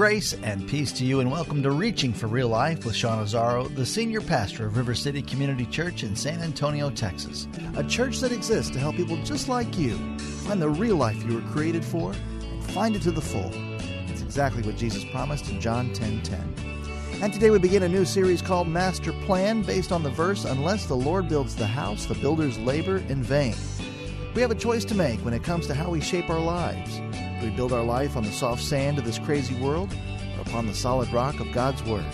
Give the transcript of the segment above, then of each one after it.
Grace and peace to you, and welcome to Reaching for Real Life with Sean Azzaro, the senior pastor of River City Community Church in San Antonio, Texas. A church that exists to help people just like you find the real life you were created for and find it to the full. It's exactly what Jesus promised in John 10 10. And today we begin a new series called Master Plan based on the verse Unless the Lord builds the house, the builders labor in vain. We have a choice to make when it comes to how we shape our lives. We build our life on the soft sand of this crazy world or upon the solid rock of God's Word?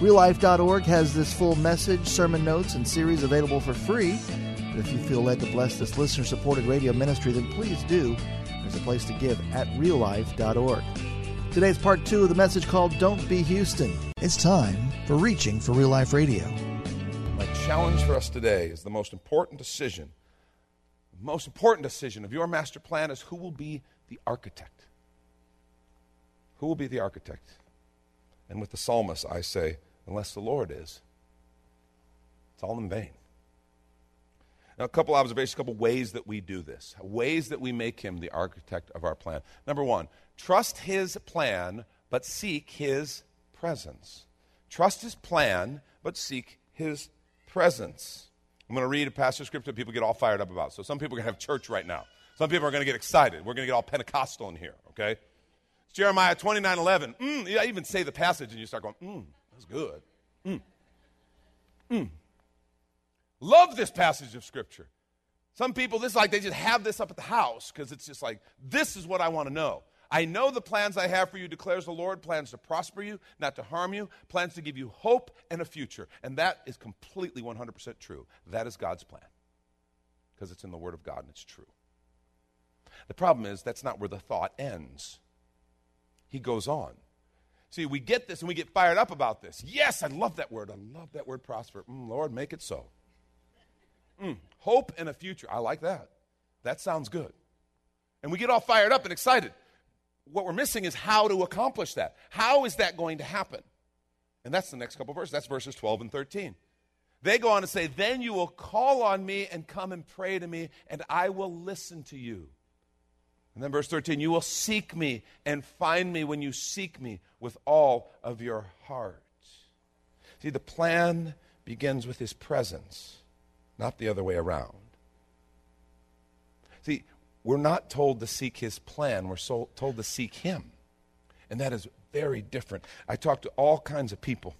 RealLife.org has this full message, sermon notes, and series available for free. But if you feel led to bless this listener supported radio ministry, then please do. There's a place to give at reallife.org. Today's part two of the message called Don't Be Houston. It's time for Reaching for Real Life Radio. My challenge for us today is the most important decision. The most important decision of your master plan is who will be the architect. Who will be the architect? And with the psalmist, I say, unless the Lord is, it's all in vain. Now, a couple observations, a couple ways that we do this, ways that we make him the architect of our plan. Number one, trust his plan, but seek his presence. Trust his plan, but seek his presence. I'm going to read a passage of scripture that people get all fired up about. So, some people are going to have church right now. Some people are going to get excited. We're going to get all Pentecostal in here, okay? It's Jeremiah 29 11. Mm, I even say the passage and you start going, mm, that's good. Mm. Mm. Love this passage of Scripture. Some people, this is like they just have this up at the house because it's just like, this is what I want to know. I know the plans I have for you, declares the Lord plans to prosper you, not to harm you, plans to give you hope and a future. And that is completely 100% true. That is God's plan because it's in the Word of God and it's true. The problem is that's not where the thought ends. He goes on. See, we get this and we get fired up about this. Yes, I love that word. I love that word prosper. Mm, Lord, make it so. Mm, hope and a future. I like that. That sounds good. And we get all fired up and excited. What we're missing is how to accomplish that. How is that going to happen? And that's the next couple verses. That's verses 12 and 13. They go on to say, Then you will call on me and come and pray to me, and I will listen to you. And then verse 13, you will seek me and find me when you seek me with all of your heart. See, the plan begins with his presence, not the other way around. See, we're not told to seek his plan, we're so, told to seek him. And that is very different. I talk to all kinds of people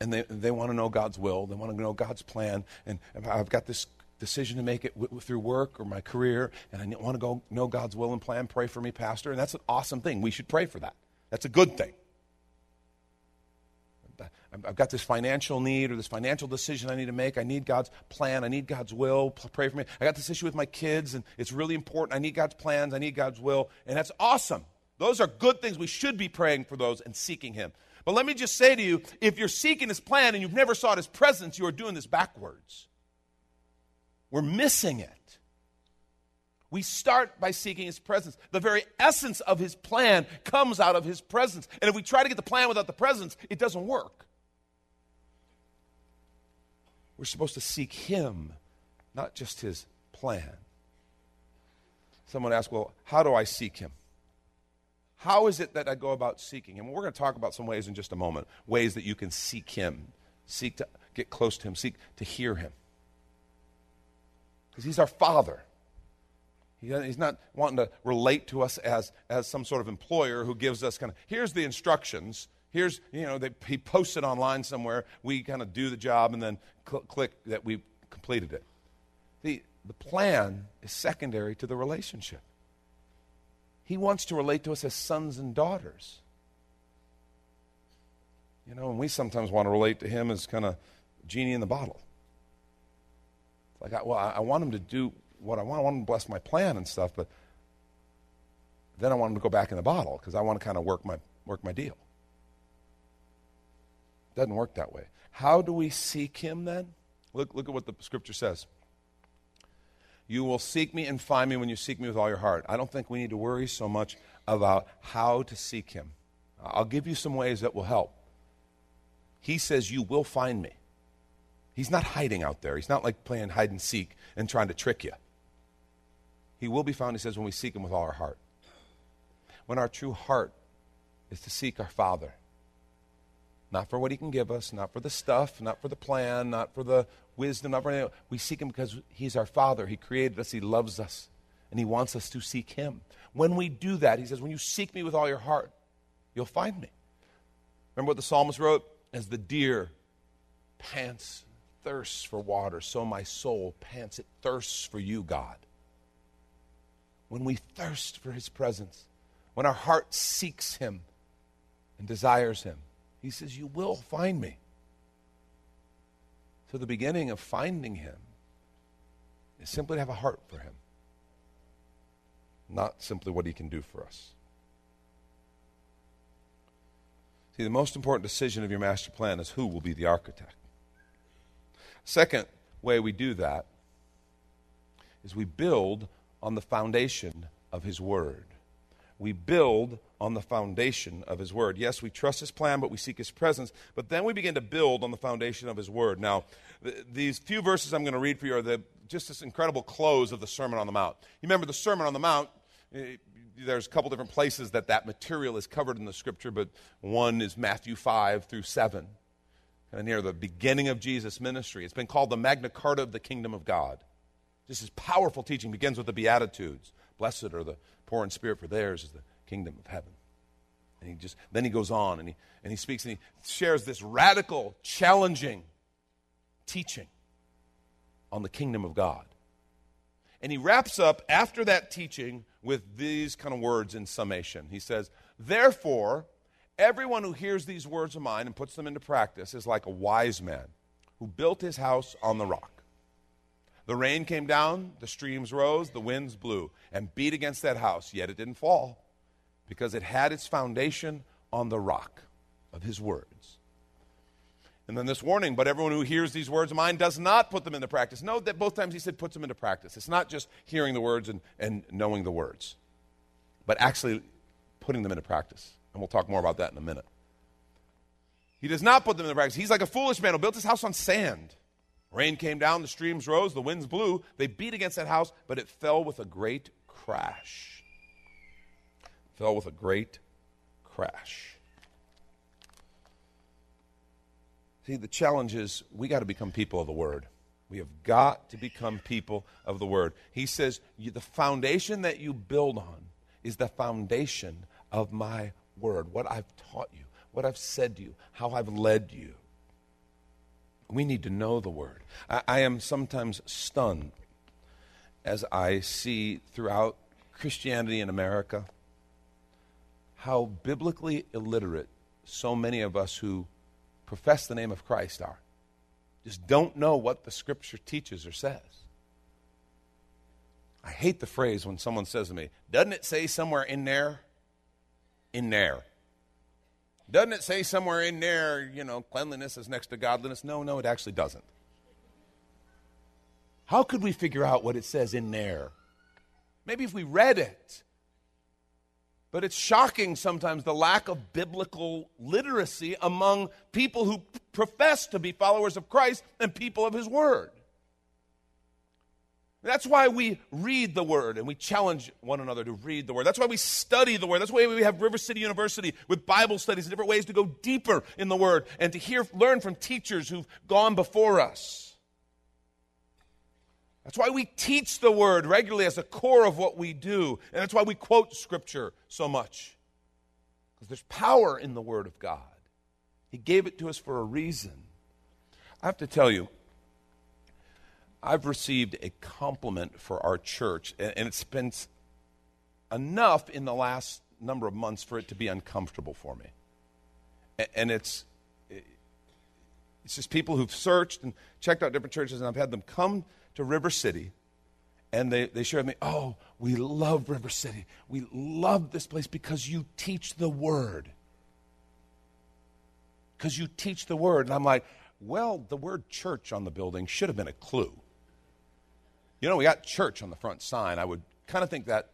and they, they want to know God's will. They want to know God's plan. And I've got this decision to make it w- through work or my career, and I want to go know God's will and plan, pray for me, Pastor. And that's an awesome thing. We should pray for that. That's a good thing. I've got this financial need or this financial decision I need to make. I need God's plan. I need God's will. Pray for me. I got this issue with my kids, and it's really important. I need God's plans. I need God's will. And that's awesome. Those are good things. We should be praying for those and seeking Him. But let me just say to you if you're seeking His plan and you've never sought His presence, you are doing this backwards. We're missing it. We start by seeking His presence. The very essence of His plan comes out of His presence. And if we try to get the plan without the presence, it doesn't work. We're supposed to seek Him, not just His plan. Someone asked, Well, how do I seek Him? How is it that I go about seeking Him? Well, we're going to talk about some ways in just a moment ways that you can seek Him, seek to get close to Him, seek to hear Him because he's our father. he's not wanting to relate to us as, as some sort of employer who gives us kind of, here's the instructions. Here's, you know, they, he posts it online somewhere. We kind of do the job and then cl- click that we completed it. The, the plan is secondary to the relationship. He wants to relate to us as sons and daughters. You know, and we sometimes want to relate to him as kind of genie in the bottle. Like, I, well, I, I want him to do what I want. I want him to bless my plan and stuff, but then I want them to go back in the bottle because I want to kind of work my, work my deal. Doesn't work that way. How do we seek him then? Look, look at what the scripture says. You will seek me and find me when you seek me with all your heart. I don't think we need to worry so much about how to seek him. I'll give you some ways that will help. He says, You will find me. He's not hiding out there. He's not like playing hide and seek and trying to trick you. He will be found, he says, when we seek him with all our heart. When our true heart is to seek our Father. Not for what he can give us, not for the stuff, not for the plan, not for the wisdom, not for anything. We seek him because he's our Father. He created us, he loves us, and he wants us to seek him. When we do that, he says, When you seek me with all your heart, you'll find me. Remember what the psalmist wrote? As the deer pants, thirsts for water, so my soul pants, it thirsts for you, God. When we thirst for his presence, when our heart seeks him and desires him, he says, You will find me. So the beginning of finding him is simply to have a heart for him, not simply what he can do for us. See, the most important decision of your master plan is who will be the architect. Second way we do that is we build on the foundation of His Word. We build on the foundation of His Word. Yes, we trust His plan, but we seek His presence. But then we begin to build on the foundation of His Word. Now, th- these few verses I'm going to read for you are the, just this incredible close of the Sermon on the Mount. You remember the Sermon on the Mount? Eh, there's a couple different places that that material is covered in the scripture, but one is Matthew 5 through 7, kind of Uh, near the beginning of Jesus' ministry. It's been called the Magna Carta of the Kingdom of God. This is powerful teaching, begins with the Beatitudes. Blessed are the poor in spirit, for theirs is the kingdom of heaven. And he just then he goes on and he and he speaks and he shares this radical, challenging teaching on the kingdom of God. And he wraps up after that teaching with these kind of words in summation. He says, Therefore, everyone who hears these words of mine and puts them into practice is like a wise man who built his house on the rock. The rain came down, the streams rose, the winds blew, and beat against that house, yet it didn't fall, because it had its foundation on the rock of his words. And then this warning, but everyone who hears these words of mine does not put them into practice. Note that both times he said puts them into practice. It's not just hearing the words and, and knowing the words, but actually putting them into practice. And we'll talk more about that in a minute. He does not put them into practice. He's like a foolish man who built his house on sand. Rain came down, the streams rose, the winds blew. They beat against that house, but it fell with a great crash. Fell with a great crash. See, the challenge is we got to become people of the Word. We have got to become people of the Word. He says, the foundation that you build on is the foundation of my Word, what I've taught you, what I've said to you, how I've led you. We need to know the Word. I, I am sometimes stunned as I see throughout Christianity in America how biblically illiterate so many of us who profess the name of Christ are. Just don't know what the scripture teaches or says. I hate the phrase when someone says to me, Doesn't it say somewhere in there? In there. Doesn't it say somewhere in there, you know, cleanliness is next to godliness? No, no, it actually doesn't. How could we figure out what it says in there? Maybe if we read it. But it's shocking sometimes the lack of biblical literacy among people who profess to be followers of Christ and people of His Word. That's why we read the Word and we challenge one another to read the Word. That's why we study the Word. That's why we have River City University with Bible studies and different ways to go deeper in the Word and to hear, learn from teachers who've gone before us. That's why we teach the word regularly as a core of what we do. And that's why we quote scripture so much. Because there's power in the word of God. He gave it to us for a reason. I have to tell you, I've received a compliment for our church, and it's been enough in the last number of months for it to be uncomfortable for me. And it's it's just people who've searched and checked out different churches, and I've had them come to River City and they, they shared with me, oh, we love River City. We love this place because you teach the word. Because you teach the word. And I'm like, well, the word church on the building should have been a clue. You know, we got church on the front sign. I would kind of think that.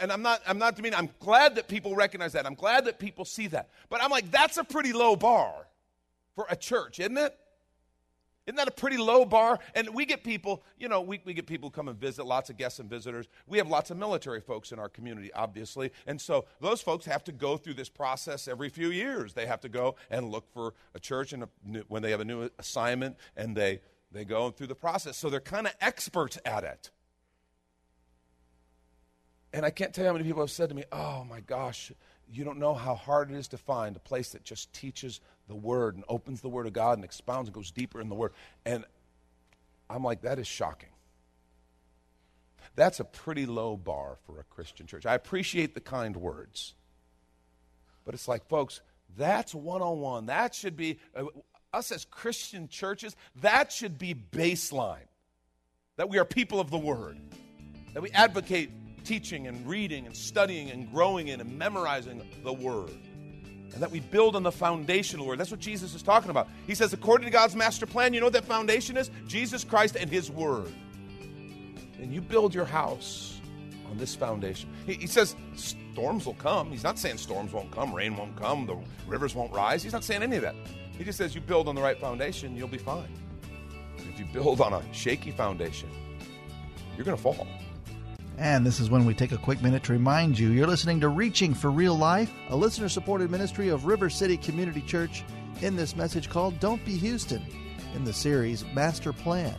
And I'm not, I'm not demeaning. I'm glad that people recognize that. I'm glad that people see that. But I'm like, that's a pretty low bar for a church, isn't it? Isn't that a pretty low bar? And we get people, you know, we, we get people come and visit, lots of guests and visitors. We have lots of military folks in our community, obviously. And so those folks have to go through this process every few years. They have to go and look for a church and a when they have a new assignment and they, they go through the process. So they're kind of experts at it. And I can't tell you how many people have said to me, oh my gosh, you don't know how hard it is to find a place that just teaches the Word and opens the Word of God and expounds and goes deeper in the Word. And I'm like, that is shocking. That's a pretty low bar for a Christian church. I appreciate the kind words. But it's like, folks, that's one on one. That should be, uh, us as Christian churches, that should be baseline. That we are people of the Word. That we advocate teaching and reading and studying and growing in and memorizing the Word. And that we build on the foundational Word. That's what Jesus is talking about. He says, according to God's master plan, you know what that foundation is? Jesus Christ and His Word. And you build your house on this foundation. He, he says, storms will come. He's not saying storms won't come, rain won't come, the rivers won't rise. He's not saying any of that. He just says, you build on the right foundation, you'll be fine. If you build on a shaky foundation, you're going to fall. And this is when we take a quick minute to remind you you're listening to Reaching for Real Life, a listener supported ministry of River City Community Church, in this message called Don't Be Houston, in the series Master Plan,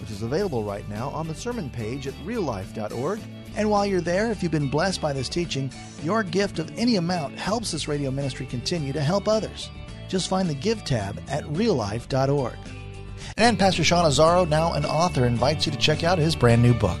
which is available right now on the sermon page at reallife.org. And while you're there, if you've been blessed by this teaching, your gift of any amount helps this radio ministry continue to help others. Just find the Give tab at reallife.org. And Pastor Sean Azzaro, now an author, invites you to check out his brand new book.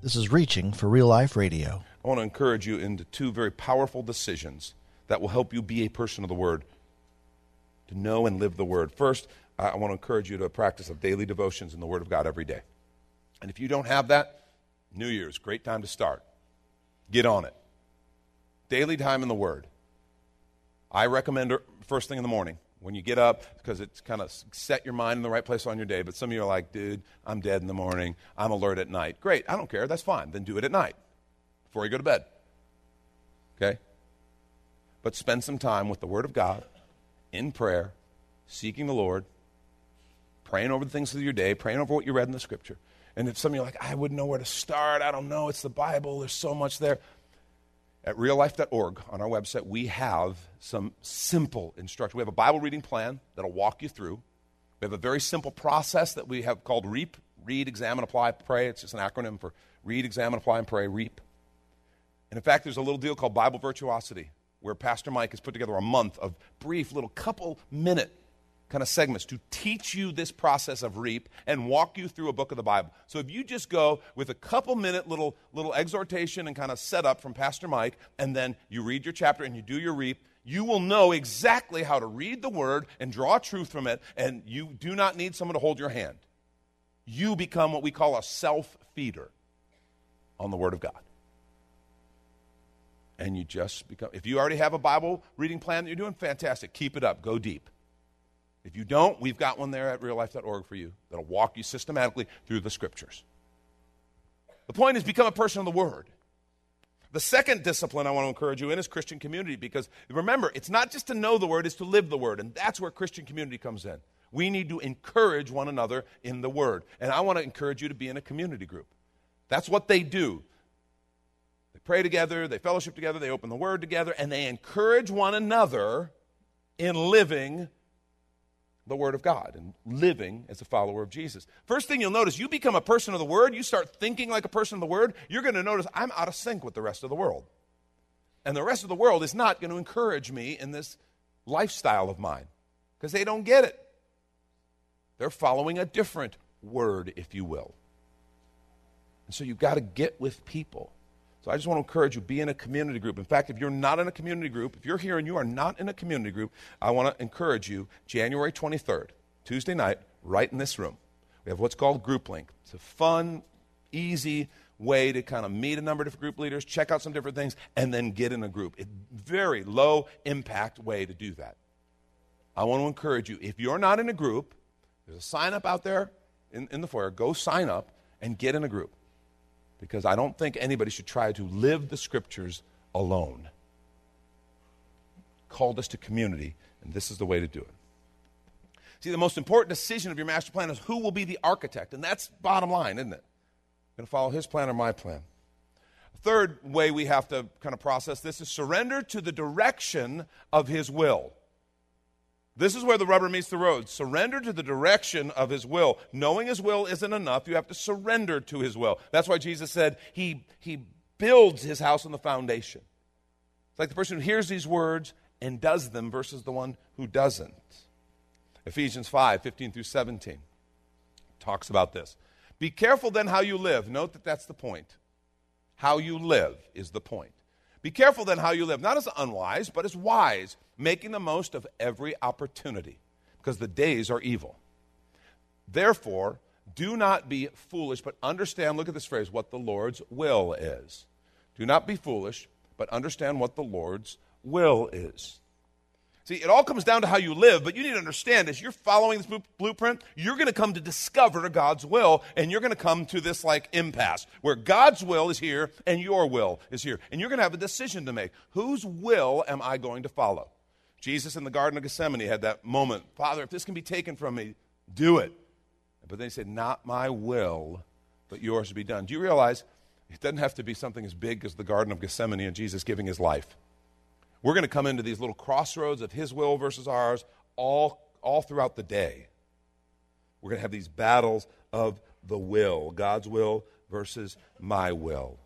This is Reaching for Real Life Radio. I want to encourage you into two very powerful decisions that will help you be a person of the Word, to know and live the Word. First, I want to encourage you to a practice of daily devotions in the Word of God every day. And if you don't have that, New Year's, great time to start. Get on it. Daily time in the Word. I recommend er, first thing in the morning when you get up because it's kind of set your mind in the right place on your day. But some of you are like, dude, I'm dead in the morning. I'm alert at night. Great. I don't care. That's fine. Then do it at night before you go to bed. Okay? But spend some time with the Word of God in prayer, seeking the Lord, praying over the things of your day, praying over what you read in the Scripture. And if some of you are like, I wouldn't know where to start, I don't know, it's the Bible, there's so much there. At reallife.org on our website, we have some simple instruction. We have a Bible reading plan that'll walk you through. We have a very simple process that we have called REAP read, examine, apply, pray. It's just an acronym for read, examine, apply, and pray, REAP. And in fact, there's a little deal called Bible Virtuosity where Pastor Mike has put together a month of brief, little couple minute kind of segments to teach you this process of reap and walk you through a book of the Bible. So if you just go with a couple minute little little exhortation and kind of setup from Pastor Mike, and then you read your chapter and you do your reap, you will know exactly how to read the word and draw truth from it, and you do not need someone to hold your hand. You become what we call a self feeder on the word of God. And you just become, if you already have a Bible reading plan that you're doing, fantastic. Keep it up. Go deep. If you don't, we've got one there at reallife.org for you that'll walk you systematically through the scriptures. The point is become a person of the Word. The second discipline I want to encourage you in is Christian community because remember, it's not just to know the Word, it's to live the Word. And that's where Christian community comes in. We need to encourage one another in the Word. And I want to encourage you to be in a community group. That's what they do. They pray together, they fellowship together, they open the Word together, and they encourage one another in living the Word of God and living as a follower of Jesus. First thing you'll notice, you become a person of the Word, you start thinking like a person of the Word, you're going to notice I'm out of sync with the rest of the world. And the rest of the world is not going to encourage me in this lifestyle of mine because they don't get it. They're following a different word, if you will. And so you've got to get with people. So I just want to encourage you be in a community group. In fact, if you're not in a community group, if you're here and you are not in a community group, I want to encourage you January 23rd, Tuesday night, right in this room. We have what's called Group Link. It's a fun, easy way to kind of meet a number of different group leaders, check out some different things, and then get in a group. It's very low impact way to do that. I want to encourage you, if you're not in a group, there's a sign up out there in, in the foyer. Go sign up and get in a group because I don't think anybody should try to live the scriptures alone. Called us to community, and this is the way to do it. See, the most important decision of your master plan is who will be the architect, and that's bottom line, isn't it? Going to follow his plan or my plan? Third way we have to kind of process this is surrender to the direction of his will. This is where the rubber meets the road. Surrender to the direction of His will. Knowing His will isn't enough. You have to surrender to His will. That's why Jesus said He, he builds His house on the foundation. It's like the person who hears these words and does them versus the one who doesn't. Ephesians 5 15 through 17 talks about this. Be careful then how you live. Note that that's the point. How you live is the point. Be careful then how you live, not as unwise, but as wise, making the most of every opportunity, because the days are evil. Therefore, do not be foolish, but understand, look at this phrase, what the Lord's will is. Do not be foolish, but understand what the Lord's will is. See, it all comes down to how you live, but you need to understand as you're following this blueprint, you're going to come to discover God's will, and you're going to come to this like impasse where God's will is here and your will is here. And you're going to have a decision to make. Whose will am I going to follow? Jesus in the Garden of Gethsemane had that moment Father, if this can be taken from me, do it. But then he said, Not my will, but yours be done. Do you realize it doesn't have to be something as big as the Garden of Gethsemane and Jesus giving his life? We're going to come into these little crossroads of His will versus ours all, all throughout the day. We're going to have these battles of the will God's will versus my will.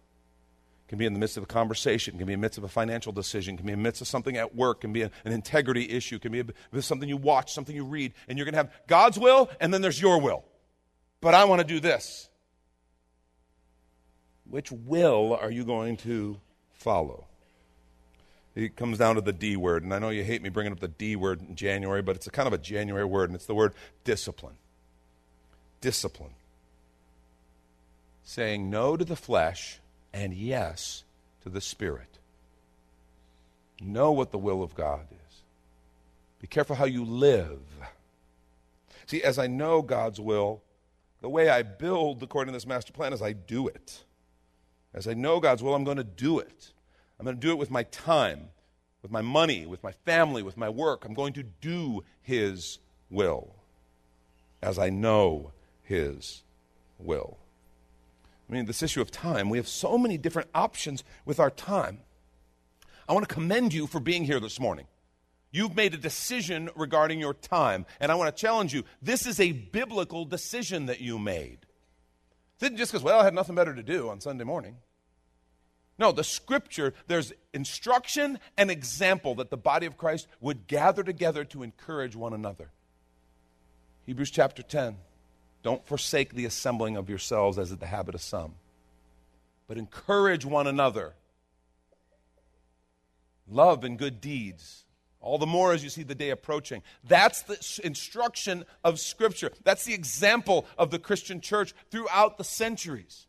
It can be in the midst of a conversation, it can be in the midst of a financial decision, it can be in the midst of something at work, it can be an integrity issue, it can be something you watch, something you read, and you're going to have God's will and then there's your will. But I want to do this. Which will are you going to follow? It comes down to the D word. And I know you hate me bringing up the D word in January, but it's a kind of a January word, and it's the word discipline. Discipline. Saying no to the flesh and yes to the Spirit. Know what the will of God is. Be careful how you live. See, as I know God's will, the way I build according to this master plan is I do it. As I know God's will, I'm going to do it. I'm going to do it with my time, with my money, with my family, with my work. I'm going to do His will as I know His will. I mean, this issue of time, we have so many different options with our time. I want to commend you for being here this morning. You've made a decision regarding your time, and I want to challenge you. This is a biblical decision that you made. It didn't just because, well, I had nothing better to do on Sunday morning. No, the scripture, there's instruction and example that the body of Christ would gather together to encourage one another. Hebrews chapter 10. Don't forsake the assembling of yourselves as is the habit of some, but encourage one another. Love and good deeds. All the more as you see the day approaching. That's the instruction of Scripture. That's the example of the Christian church throughout the centuries.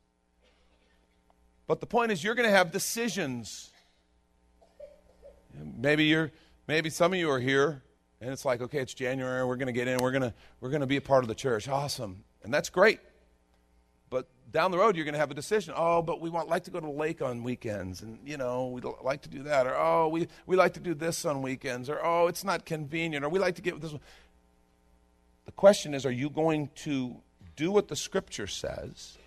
But the point is, you're going to have decisions. Maybe you're, maybe some of you are here, and it's like, okay, it's January. We're going to get in. We're going to, we're going to be a part of the church. Awesome, and that's great. but down the road you're going to have a decision. Oh, but we want like to go to the lake on weekends, and you know we like to do that, or oh, we we like to do this on weekends, or oh, it's not convenient, or we like to get this. One. The question is, are you going to do what the Scripture says?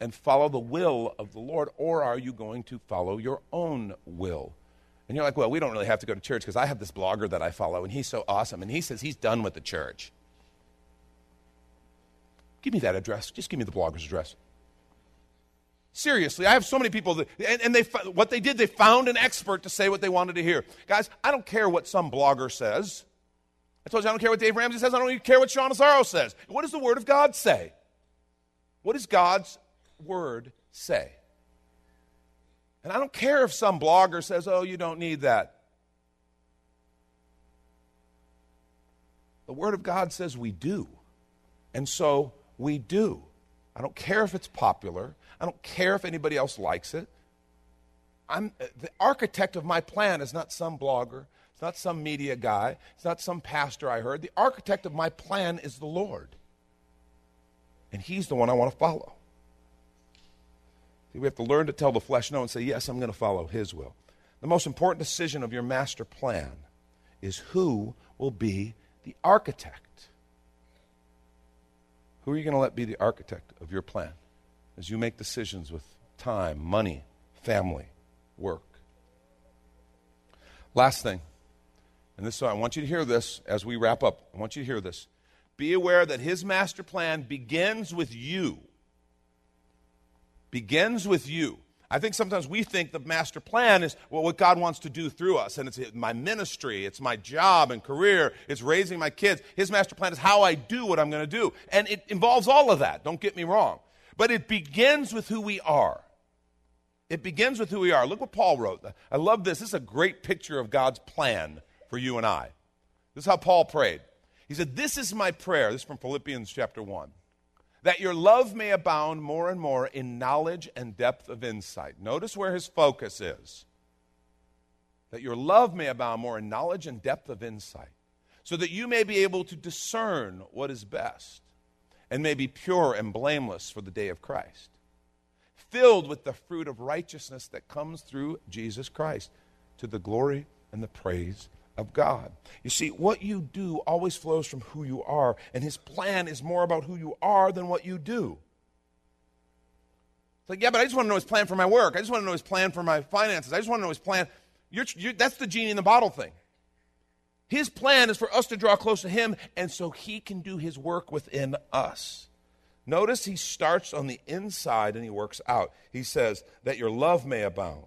And follow the will of the Lord, or are you going to follow your own will? And you're like, well, we don't really have to go to church because I have this blogger that I follow, and he's so awesome, and he says he's done with the church. Give me that address. Just give me the blogger's address. Seriously, I have so many people that, and, and they, what they did, they found an expert to say what they wanted to hear. Guys, I don't care what some blogger says. I told you I don't care what Dave Ramsey says. I don't even care what Sean Azzaro says. What does the Word of God say? What is God's word say? And I don't care if some blogger says, oh, you don't need that. The Word of God says we do. And so we do. I don't care if it's popular. I don't care if anybody else likes it. I'm, uh, the architect of my plan is not some blogger. It's not some media guy. It's not some pastor I heard. The architect of my plan is the Lord. And He's the one I want to follow. We have to learn to tell the flesh no and say, Yes, I'm going to follow His will. The most important decision of your master plan is who will be the architect. Who are you going to let be the architect of your plan as you make decisions with time, money, family, work? Last thing, and this I want you to hear this as we wrap up. I want you to hear this. Be aware that his master plan begins with you begins with you. I think sometimes we think the master plan is well, what God wants to do through us. And it's my ministry, it's my job and career, it's raising my kids. His master plan is how I do what I'm going to do. And it involves all of that, don't get me wrong. But it begins with who we are. It begins with who we are. Look what Paul wrote. I love this. This is a great picture of God's plan for you and I. This is how Paul prayed. He said, This is my prayer. This is from Philippians chapter 1 that your love may abound more and more in knowledge and depth of insight. Notice where his focus is. That your love may abound more in knowledge and depth of insight, so that you may be able to discern what is best, and may be pure and blameless for the day of Christ, filled with the fruit of righteousness that comes through Jesus Christ, to the glory and the praise of God. You see, what you do always flows from who you are, and His plan is more about who you are than what you do. It's like, yeah, but I just want to know His plan for my work. I just want to know His plan for my finances. I just want to know His plan. You're, you're, that's the genie in the bottle thing. His plan is for us to draw close to Him, and so He can do His work within us. Notice He starts on the inside and He works out. He says, that your love may abound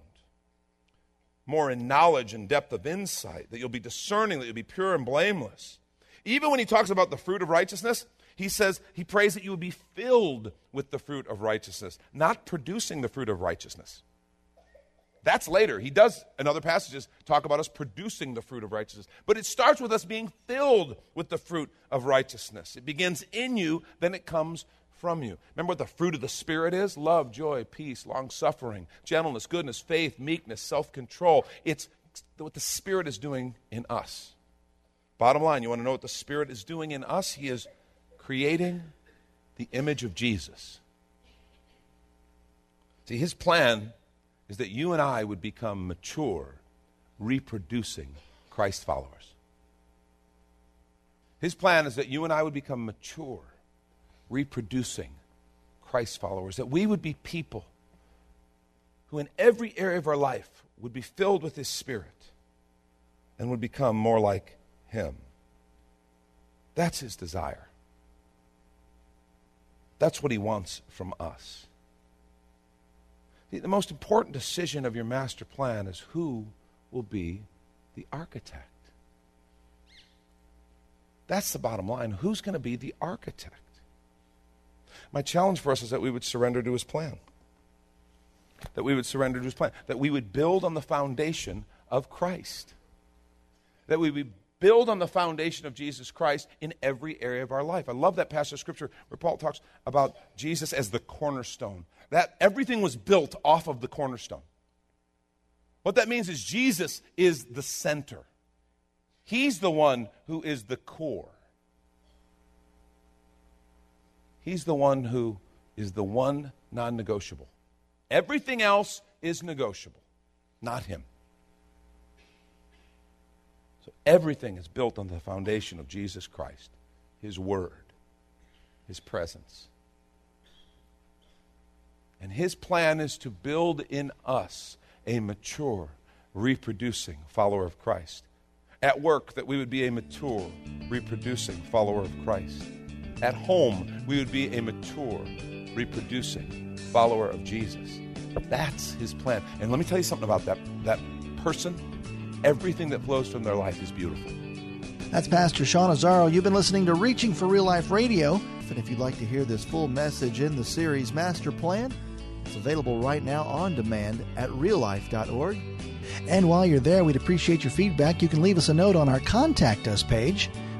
more in knowledge and depth of insight, that you'll be discerning, that you'll be pure and blameless. Even when he talks about the fruit of righteousness, he says, he prays that you will be filled with the fruit of righteousness, not producing the fruit of righteousness. That's later. He does, in other passages, talk about us producing the fruit of righteousness. But it starts with us being filled with the fruit of righteousness. It begins in you, then it comes from you. Remember what the fruit of the Spirit is? Love, joy, peace, long suffering, gentleness, goodness, faith, meekness, self control. It's what the Spirit is doing in us. Bottom line, you want to know what the Spirit is doing in us? He is creating the image of Jesus. See, His plan is that you and I would become mature, reproducing Christ followers. His plan is that you and I would become mature reproducing Christ followers, that we would be people who, in every area of our life, would be filled with His Spirit and would become more like Him. That's His desire. That's what He wants from us. The, most important decision of your master plan is who will be the architect. That's the bottom line. Who's going to be the architect? My challenge for us is that we would surrender to his plan. That we would surrender to his plan. That we would build on the foundation of Christ. That we would build on the foundation of Jesus Christ in every area of our life. I love that passage of scripture where Paul talks about Jesus as the cornerstone. That everything was built off of the cornerstone. What that means is Jesus is the center. He's the one who is the core. He's the one who is the one non negotiable. Everything else is negotiable, not Him. So everything is built on the foundation of Jesus Christ, His Word, His presence. And His plan is to build in us a mature, reproducing follower of Christ. At work, that we would be a mature, reproducing follower of Christ. At home, we would be a mature, reproducing follower of Jesus. That's his plan. And let me tell you something about that, that person. Everything that flows from their life is beautiful. That's Pastor Sean Azzaro. You've been listening to Reaching for Real Life Radio. And if you'd like to hear this full message in the series Master Plan, it's available right now on demand at reallife.org. And while you're there, we'd appreciate your feedback. You can leave us a note on our Contact Us page,